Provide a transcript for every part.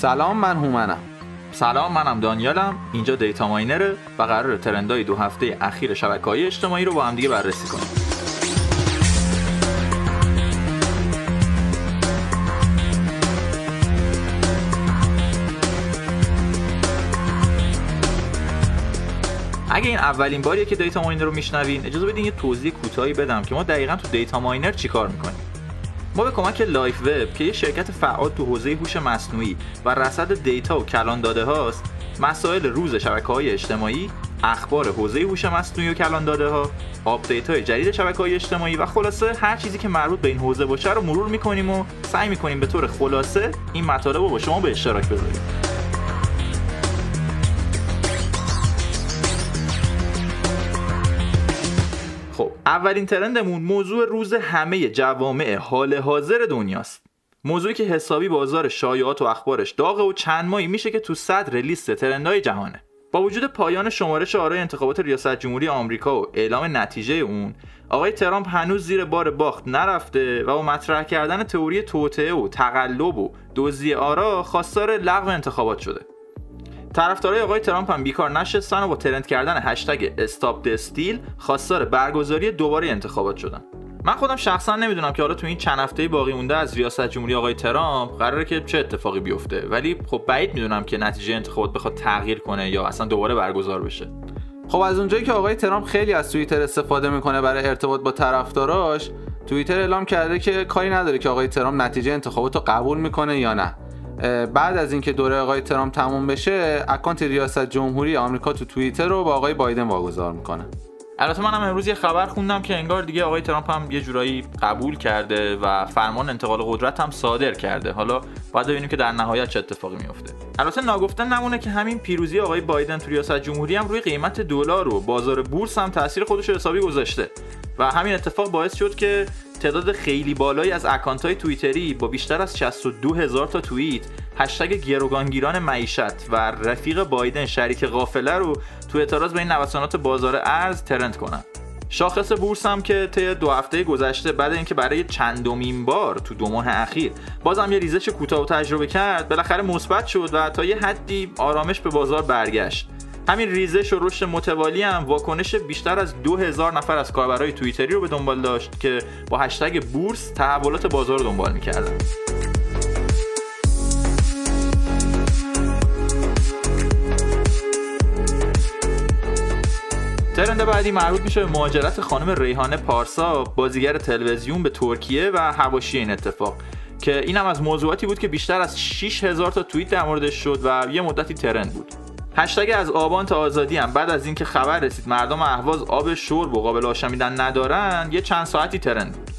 سلام من هومنم. سلام منم دانیالم. اینجا Data Miner ه و قرار trend ای دو هفته اخیر شبکه های اجتماعی رو با هم دیگه بررسی کنیم. اگه این اولین باریه که Data Miner رو میشنوین اجازه بدین یه توضیح کوتاهی بدم که ما دقیقا تو Data Miner چیکار می‌کنیم؟ ما به کمک Life Web که یه شرکت فعال تو حوزه هوش مصنوعی و رصد data و کلان داده هاست مسائل روز شبکه های اجتماعی اخبار حوزه هوش مصنوعی و کلان داده ها update های جدید شبکه های اجتماعی و خلاصه هر چیزی که مربوط به این حوزه باشه رو مرور می‌کنیم و سعی می‌کنیم به طور خلاصه این مطالب رو با شما به اشتراک بذاریم. اولین ترندمون موضوع روز همه جوامع حال حاضر دنیاست. موضوعی که حسابی بازار شایعات و اخبارش داغه و چند ماهی میشه که تو صدر لیست ترندهای جهانه. با وجود پایان شمارش آرای انتخابات ریاست جمهوری آمریکا و اعلام نتیجه اون آقای ترامپ هنوز زیر بار باخت نرفته و با مطرح کردن تئوری توطئه و تقلب و دزدی آرا خواستار لغو انتخابات شده. طرفدارای آقای ترامپ هم بیکار نشستن و با ترند کردن هشتگ استاپ دستیل خواستار برگزاری دوباره انتخابات شدن. من خودم شخصا نمی‌دونم که حالا تو این چند هفته باقی مونده از ریاست جمهوری آقای ترامپ قراره که چه اتفاقی بیفته. ولی خب بعید می‌دونم که نتیجه انتخابات بخواد تغییر کنه یا اصلا دوباره برگزار بشه. خب از اونجایی که آقای ترامپ خیلی از توییتر استفاده می‌کنه برای ارتباط با طرفداراش توییتر اعلام کرده که کاری نداره که آقای ترامپ نتیجه انتخابات رو قبول می‌کنه یا نه. بعد از اینکه دوره آقای ترامپ تموم بشه اکانت ریاست جمهوری آمریکا تو توییتر رو با آقای بایدن واگذار می‌کنه. البته منم امروز یه خبر خوندم که انگار دیگه آقای ترامپ هم یه جورایی قبول کرده و فرمان انتقال قدرت هم صادر کرده. حالا باید ببینیم که در نهایت چه اتفاقی میفته البته ناگفتن نمونه که همین پیروزی آقای بایدن تو ریاست جمهوری هم روی قیمت دلار و بازار بورس هم تاثیر خودش حسابی گذاشته. و همین اتفاق باعث شد که تعداد خیلی بالایی از اکانت های توییتری با بیشتر از 62 هزار تا توییت هشتگ گروگانگیران معیشت و رفیق بایدن شریک قافله رو تو اعتراض به این نوسانات بازار ارز ترند کنن. شاخص بورس هم که طی دو هفته گذشته بعد اینکه برای چندمین بار تو دو ماه اخیر بازم یه ریزش کوتاه و تجربه کرد بالاخره مثبت شد و تا یه حدی آرامش به بازار برگشت. همین ریزش و رشد متوالی هم واکنش بیشتر از 2000 نفر از کاربرای توییتری رو به دنبال داشت که با هشتگ بورس تحولات بازار رو دنبال می‌کردن. ترند بعدی مربوط میشه به مهاجرت خانم ریحانه پارسا بازیگر تلویزیون به ترکیه و حواشی این اتفاق. که این هم از موضوعاتی بود که بیشتر از 6000 تا توییت در موردش شد و یه مدتی ترند بود. هشتگ از آبان تا آزادی هم. بعد از اینکه خبر رسید مردم اهواز آب شرب و قابل آشامیدن ندارن یه چند ساعتی ترند بود.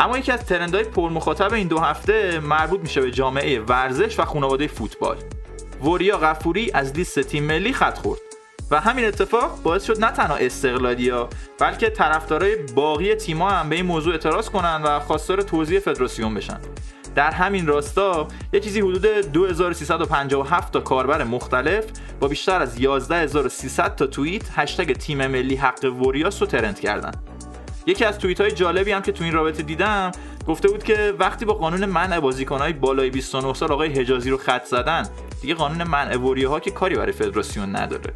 اما یکی از ترندهای پرمخاطب این دو هفته مربوط میشه به جامعه ورزش و خانواده فوتبال. وریا غفوری از لیست تیم ملی خط خورد. و همین اتفاق باعث شد نه تنها استقلالیا بلکه طرفدارای باقی تیم‌ها هم به این موضوع اعتراض کنن و خواستار توزیع فدراسیون بشن. در همین راستا یه چیزی حدود 2357 تا کاربر مختلف با بیشتر از 11300 تا توییت هشتگ تیم ملی حق وریاس رو ترند کردن. یکی از توییت های جالبی هم که تو این رابطه دیدم گفته بود که وقتی با قانون منع بازیکنهای بالای 29 سال آقای حجازی رو خط زدن دیگه قانون منع وریه ها که کاری برای فدراسیون نداره.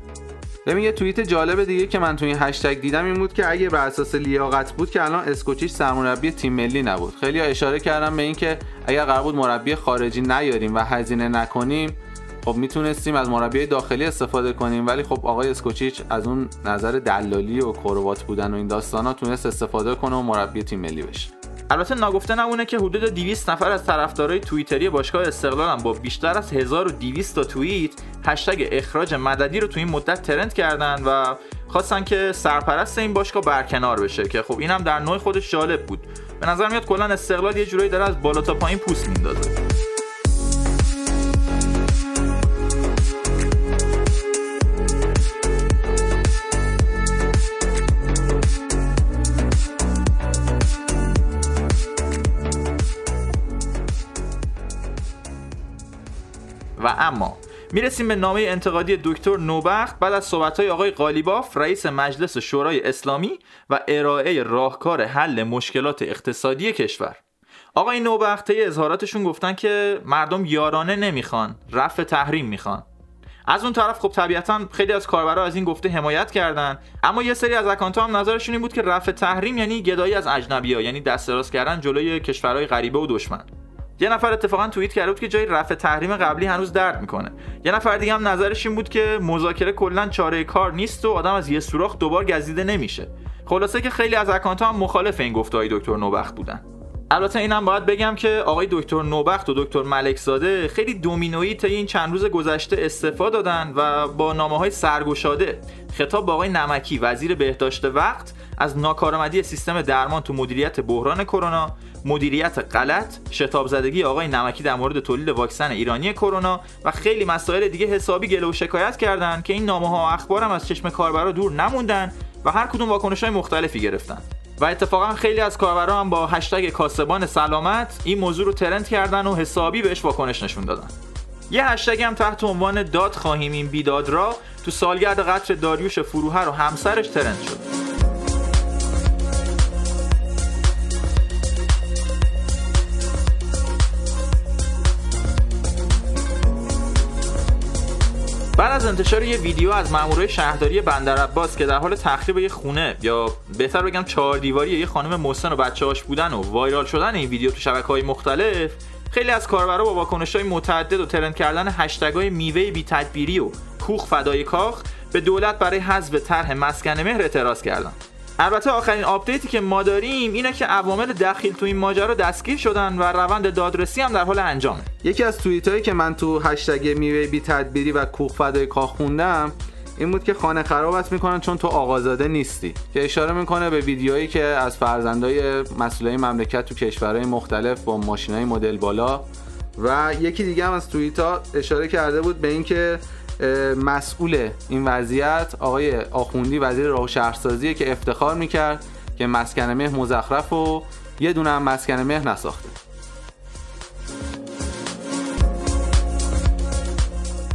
ببین یه توییت جالب دیگه که من تو این هشتگ دیدم این بود که اگه بر اساس لیاقت بود که الان اسکوچیش سرمربی تیم ملی نبود. خیلی اشاره کردم به اینکه اگر قرار بود مربی خارجی نیاریم و هزینه نکنیم خب می‌تونستیم از مربی داخلی استفاده کنیم ولی خب آقای اسکوچیچ از اون نظر دلالی و کروات بودن و این داستانا تونست استفاده کنه و مربی تیم ملی بشه. البته ناگفته نمونه که حدود 200 نفر از طرفدارای توییتری باشگاه استقلال هم با بیشتر از 1200 تا توییت هشتگ اخراج مددی رو تو این مدت ترند کردن و خواستن که سرپرست این باشگاه برکنار بشه که خب اینم در نوع خودش جالب بود. به نظر میاد کلا استقلال یه جورایی داره از بالا تا پایین پوست میندازه. می‌رسیم به نامه انتقادی دکتر نوبخت. بعد از صحبت‌های آقای قالیباف رئیس مجلس شورای اسلامی و ارائه راهکار حل مشکلات اقتصادی کشور. آقای نوبخت اظهاراتشون گفتن که مردم یارانه نمی‌خوان رفع تحریم می‌خوان. از اون طرف خب طبیعتا خیلی از کاربرا از این گفته حمایت کردن. اما یه سری از اکانت هم نظرشون این بود که رفع تحریم یعنی گدایی از اجنبی ها یعنی دست دراز کردن جلوی کشورهای غریبه و دشمن. یه نفر اتفاقا توییت کرده بود که جای رفع تحریم قبلی هنوز درد می‌کنه. یه نفر دیگه هم نظرش این بود که مذاکره کلا چاره کار نیست و آدم از یه سوراخ دوبار گزیده نمیشه. خلاصه که خیلی از اکانت هم مخالف این گفتهای دکتر نوبخت بودن. البته اینم باید بگم که آقای دکتر نوبخت و دکتر ملکزاده خیلی دومینویی تا این چند روز گذشته استفاده دادن و با نامه های سرگشاده خطاب با آقای نمکی وزیر بهداشت وقت از ناکارآمدی سیستم درمان تو مدیریت بحران کرونا مدیریت غلط شتاب زدگی آقای نمکی در مورد تولید واکسن ایرانی کرونا و خیلی مسائل دیگه حسابی گله و شکایت کردند که این نامه ها و اخبارم از چشم کاربرا دور نموندن و هر کدوم واکنش های مختلفی گرفتن. و اتفاقا خیلی از کاربران هم با هشتگ کاسبان سلامت این موضوع رو ترند کردن و حسابی بهش واکنش نشون دادن. یه هشتگ هم تحت عنوان داد خواهیم این بیداد را تو سالگرد قتل داریوش فروهر و همسرش ترند شد. انتشار یه ویدیو از مامورای شهرداری بندر عباس که در حال تخریب یه خونه یا بهتر بگم چهار دیواری یه خانم مسن و بچه‌هاش بودن و viral شدن این ویدیو تو شبکه‌های مختلف خیلی از کاربرا با واکنش‌های متعدد و trend کردن هشتگ‌های میوه بی تدبیری و کوخ فدای کاخ به دولت برای حذف طرح مسکن مهر اعتراض کردن. البته آخرین update ی که ما داریم اینه که عوامل دخیل تو این ماجرا دستگیر شدن و روند دادرسی هم در حال انجامه. یکی از توییت هایی که من تو هشتگ میوه بی تدبیری و کوخ فدای کاخ خوندم این بود که خانه خرابت می‌کنن چون تو آقازاده نیستی. که اشاره می‌کنه به ویدیوهایی که از فرزندای مسئولای مملکت تو کشورهای مختلف با ماشینای مدل بالا و یکی دیگه هم از توییت ها اشاره کرده بود به اینکه مسئول این وضعیت آقای آخوندی وزیر راه و شهرسازی که افتخار می‌کرد که مسکن مه مزخرف و یه دونه هم مسکن مه نساخته.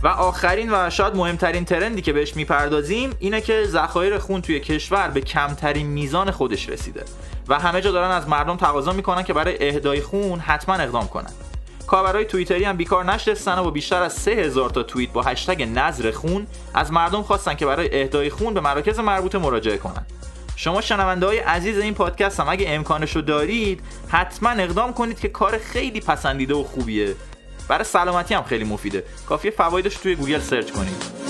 و آخرین و شاید مهمترین ترندی که بهش می‌پردازیم اینه که ذخایر خون توی کشور به کمترین میزان خودش رسیده و همه جا دارن از مردم تقاضا می‌کنن که برای اهدای خون حتما اقدام کنن. کاربرای توییتری هم بیکار نشستن و با بیشتر از 3000 تا توییت با هشتگ نظر خون از مردم خواستن که برای اهدای خون به مراکز مربوطه مراجعه کنند. شما شنونده های عزیز این پادکست هم اگه امکانش دارید حتما اقدام کنید که کار خیلی پسندیده و خوبیه. برای سلامتی هم خیلی مفیده. کافیه فوایدش توی گوگل search کنید.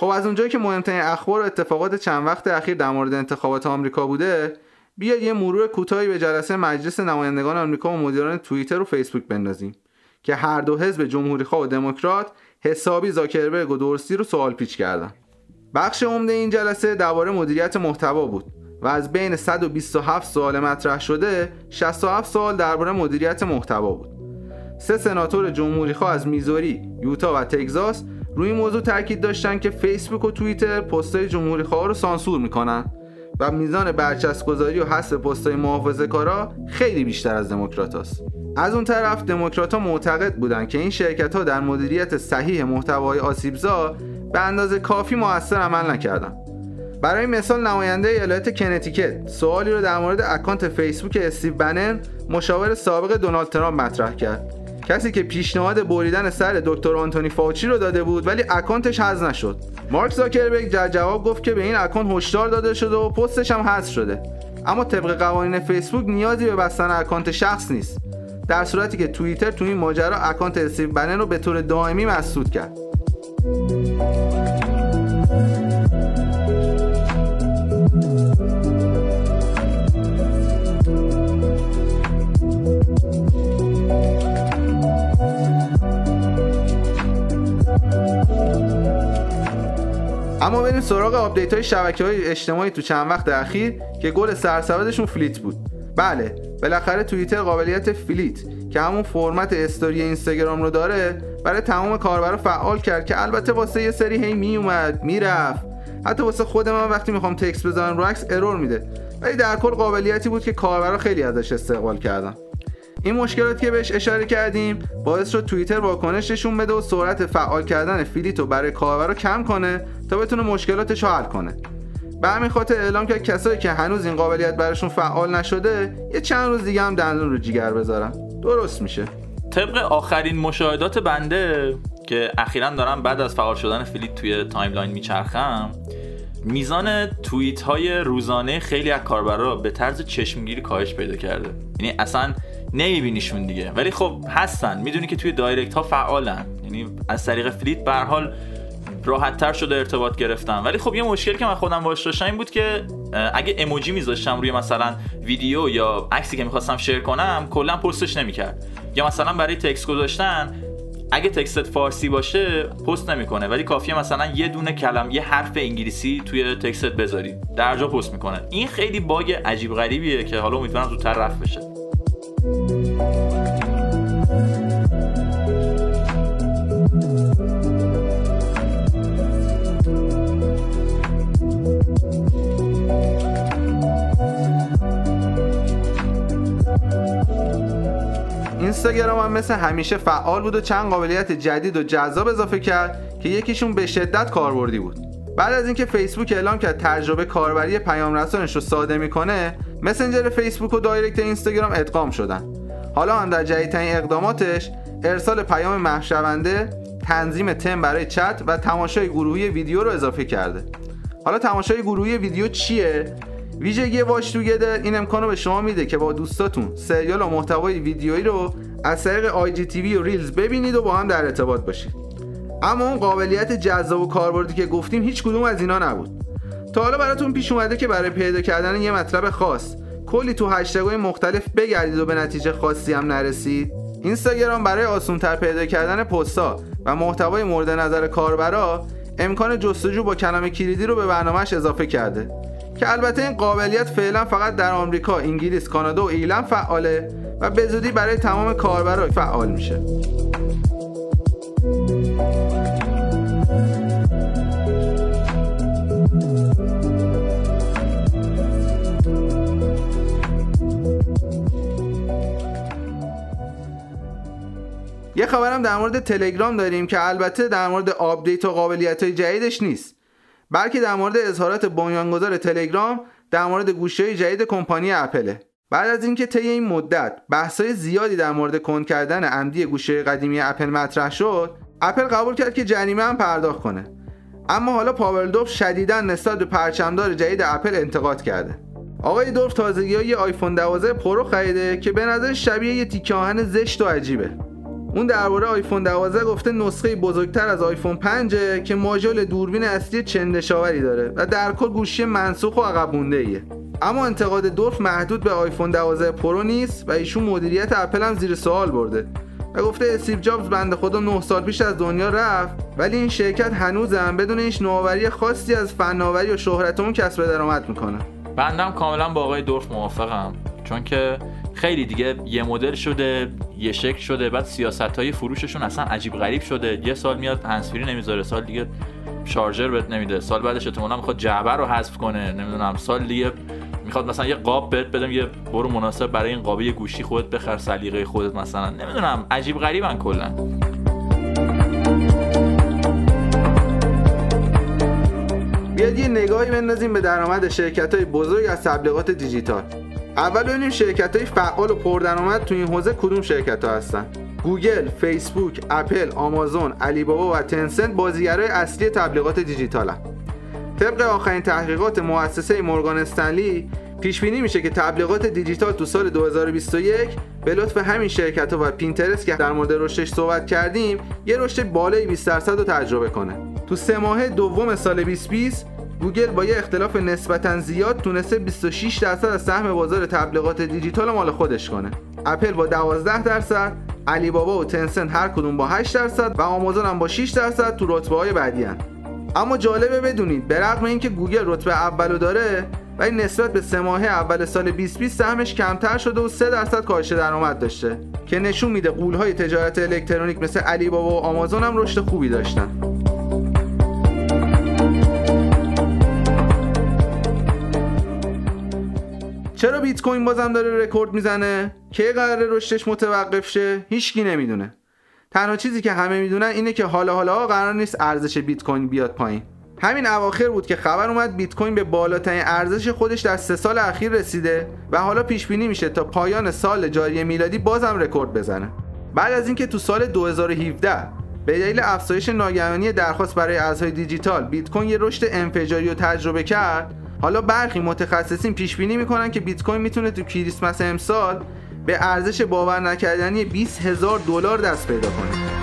خب از اونجایی که مهمترین اخبار و اتفاقات چند وقت اخیر در مورد انتخابات آمریکا بوده بیاید یه مرور کوتاهی به جلسه مجلس نمایندگان آمریکا و مدیران توییتر و فیسبوک بندازیم که هر دو حزب جمهوری خواه و دموکرات حسابی زاکربرگ و دورسی رو سوال پیچ کردن. بخش عمده این جلسه درباره مدیریت محتوا بود و از بین 127 سوال مطرح شده 67 سوال درباره مدیریت محتوا بود. سه سناتور جمهوری خواه از میزوری، یوتا و تگزاس روی این موضوع تاکید داشتن که فیسبوک و توییتر پستای جمهوری خواه رو سانسور می‌کنن و میزان برچسب گذاری و حذف پستای محافظه کارا خیلی بیشتر از دموکرات هست. از اون طرف دموکرات ها معتقد بودن که این شرکت ها در مدیریت صحیح محتوای آسیبزا به اندازه کافی موثر عمل نکردن برای مثال نماینده ایالت کنتیکت سوالی رو در مورد account فیسبوک استیو بنن مشاور سابق دونالد ترامپ مطرح کرد کسی که پیشنهاد بریدن سر دکتر آنتونی فاوچی رو داده بود ولی account ش حذف نشد. مارک زاکربرگ در جواب گفت که به این account هشدار داده شده و پستش هم حذف شده. اما طبق قوانین فیسبوک نیازی به بستن account شخص نیست. در صورتی که توییتر تو این ماجرا account استیو بنن رو به طور دائمی مسدود کرد. اما بریم سراغ update های شبکه های اجتماعی تو چند وقت اخیر که گل سرسبدشون fleet بود. بله بالاخره توییتر قابلیت fleet که همون فرمت استوری اینستاگرام رو داره برای تمام کاربرا فعال کرد که البته واسه یه سری هی می اومد می‌رفت. حتی واسه خود من وقتی می‌خوام text بزنم رو عکس error میده. ولی در کل قابلیتی بود که کاربرا خیلی ازش استقبال کردن. این مشکلاتی که بهش اشاره کردیم باعث شد توییتر واکنش نشون بده و سرعت فعال کردن fleet و برای کاربرا کم کنه تا بتونه مشکلاتش رو حل کنه. به همین خاطر اعلام کرد کسایی که هنوز این قابلیت براشون فعال نشده یه چند روز دیگه هم دندون رو جیگر بذارن. درست میشه. طبق آخرین مشاهدات بنده که اخیرا دارم بعد از فعال شدن fleet توی timeline میچرخم میزان توییت های روزانه خیلی از کاربرا به طرز چشمگیری کاهش پیدا کرده. یعنی اصلا نمیبینیشون دیگه. ولی خب هستن. می‌دونی که توی direct ها فعالن. یعنی از طریق fleet به حال راحت تر شده ارتباط گرفتم ولی خب یه مشکل که من خودم باش داشتم این بود که اگه اموجی میذاشتم روی مثلا ویدیو یا عکسی که می‌خواستم شیر کنم کلا پستش نمی‌کرد. یا مثلا برای تکست گذاشتن اگه تکستت فارسی باشه پست نمی‌کنه. ولی کافیه مثلا یه دونه کلم یه حرف انگلیسی توی تکستت بذاری. در جا پست می‌کنه. این خیلی باگ عجیب غریبیه که حالا امیدوارم زودتر رفت بشه. اینستاگرام هم مثل همیشه فعال بود و چند قابلیت جدید و جذاب اضافه کرد که یکیشون به شدت کاربردی بود. بعد از اینکه فیسبوک اعلام کرد تجربه کاربری پیام رسانش رو ساده می‌کنه مسنجر فیسبوک و دایرکت اینستاگرام ادغام شدن. حالا هم در جدیدترین اقداماتش ارسال پیام محشونده تنظیم تم برای چت و تماشای گروهی ویدیو رو اضافه کرده. حالا تماشای گروهی ویدیو چیه؟ ویژگی واچ توگدر این امکان رو به شما میده که با دوستاتون سریال و محتوای ویدیویی رو از طریق IGTV و Reels ببینید و با هم در ارتباط باشید. اما اون قابلیت جذاب و کاربردی که گفتیم هیچ کدوم از اینا نبود. تا حالا براتون پیش اومده که برای پیدا کردن یه مطلب خاص کلی تو هشتگ‌های مختلف بگردید و به نتیجه خاصی هم نرسید. اینستاگرام برای آسونتر پیدا کردن پست‌ها و محتوای مورد نظر کاربرا امکان جستجو با کلمه کلیدی رو به برنامهش اضافه کرده. که البته این قابلیت فعلا فقط در آمریکا، انگلیس، کانادا و ایرلند فعاله و به زودی برای تمام کاربرا فعال میشه. یه خبرم در مورد تلگرام داریم که البته در مورد آپدیت و قابلیت های جدیدش نیست بلکه در مورد اظهارات بنیانگذار تلگرام در مورد گوشی جدید کمپانی اپله بعد از اینکه طی این مدت بحث‌های زیادی در مورد کند کردن عمدی گوشی قدیمی اپل مطرح شد اپل قبول کرد که جریمه هم پرداخت کنه. اما حالا پاول دورف شدیدا نسبت به پرچمدار جدید اپل انتقاد کرده. آقای دورف تازگی ها یه آیفون 12 پرو خریده که به نظر شبیه یه تیکه آهن زشت و عجیبه. اون درباره آیفون 12 گفته نسخه بزرگتر از آیفون 5 که ماژول دوربین اصلی چندش‌آوری داره و در کل گوشی منسوخ و عقب ایه. اما انتقاد دورف محدود به آیفون 12 پرو نیست و ایشون مدیریت اپل هم زیر سوال برده و گفته استیو جابز بنده خدا 9 سال پیش از دنیا رفت ولی این شرکت هنوزم بدون هیچ نوآوری خاصی از فناوری و شهرت اون کسب درآمد می‌کنه بنده‌م کاملا با آقای دورف موافقم چون که خیلی دیگه یه مدل شده یه شکل شده بعد سیاست های فروششون اصلا عجیب غریب شده. یه سال میاد هنسفری نمی‌ذاره سال دیگه شارژر بهت نمیده. سال بعدش احتمالاً می‌خواد جعبه رو حذف کنه نمی‌دونم. سال دیگه می‌خواد مثلا یه قاب بهت بدم یه برو مناسب برای این قابه یه گوشی خودت بخر سلیقه خودت مثلا. نمی‌دونم. عجیب غریبن کلا. بیاد یه نگاهی بندازیم به درآمد شرکت های بزرگ از تبلیغات دیجیتال. اول ببینیم شرکت های فعال و پردرآمد تو این حوزه کدوم شرکت ها هستن گوگل، فیسبوک، اپل، آمازون، علی بابا و تنسنت بازیگرای اصلی تبلیغات دیجیتالن. طبق آخرین تحقیقات مؤسسه مورگان استنلی پیش بینی میشه که تبلیغات دیجیتال تو سال 2021 به لطف همین شرکت ها و پینترست که در مورد رشدش صحبت کردیم یه رشد بالای 20 درصد رو تجربه کنه تو سه ماه دوم سال 2020 گوگل با یه اختلاف نسبتا زیاد تونسته 26 درصد از سهم بازار تبلیغات دیجیتال مال خودش کنه اپل با 12 درصد علی بابا و تنسن هر کدوم با 8 درصد و آمازون هم با 6 درصد تو رتبه های بعدی هن. اما جالبه بدونید به رغم اینکه گوگل رتبه اولو داره ولی نسبت به سه ماه اول سال 2020 سهمش کمتر شده و 3 درصد کاهش درآمد داشته که نشون میده قولهای تجارت الکترونیک مثل علی بابا و آمازون هم رشد خوبی داشتن چرا بیت کوین بازم داره رکورد می‌زنه؟ کی قراره رشدش متوقف شه؟ هیچکی نمی‌دونه. تنها چیزی که همه می‌دونن اینه که حالا حالا قرار نیست ارزش بیت کوین بیاد پایین. همین اواخر بود که خبر اومد بیت کوین به بالاترین ارزش خودش در سه سال اخیر رسیده و حالا پیش بینی میشه تا پایان سال جاری میلادی بازم رکورد بزنه. بعد از اینکه تو سال 2017 به دلیل افزایش ناگهانی درخواست برای ارزهای دیجیتال بیت کوین یه رشد انفجاری رو تجربه کرد حالا برخی متخصصین پیش بینی می‌کنن که بیت کوین می‌تونه تو کریسمس امسال به ارزش باور نکردنی 20 هزار دلار دست پیدا کنه.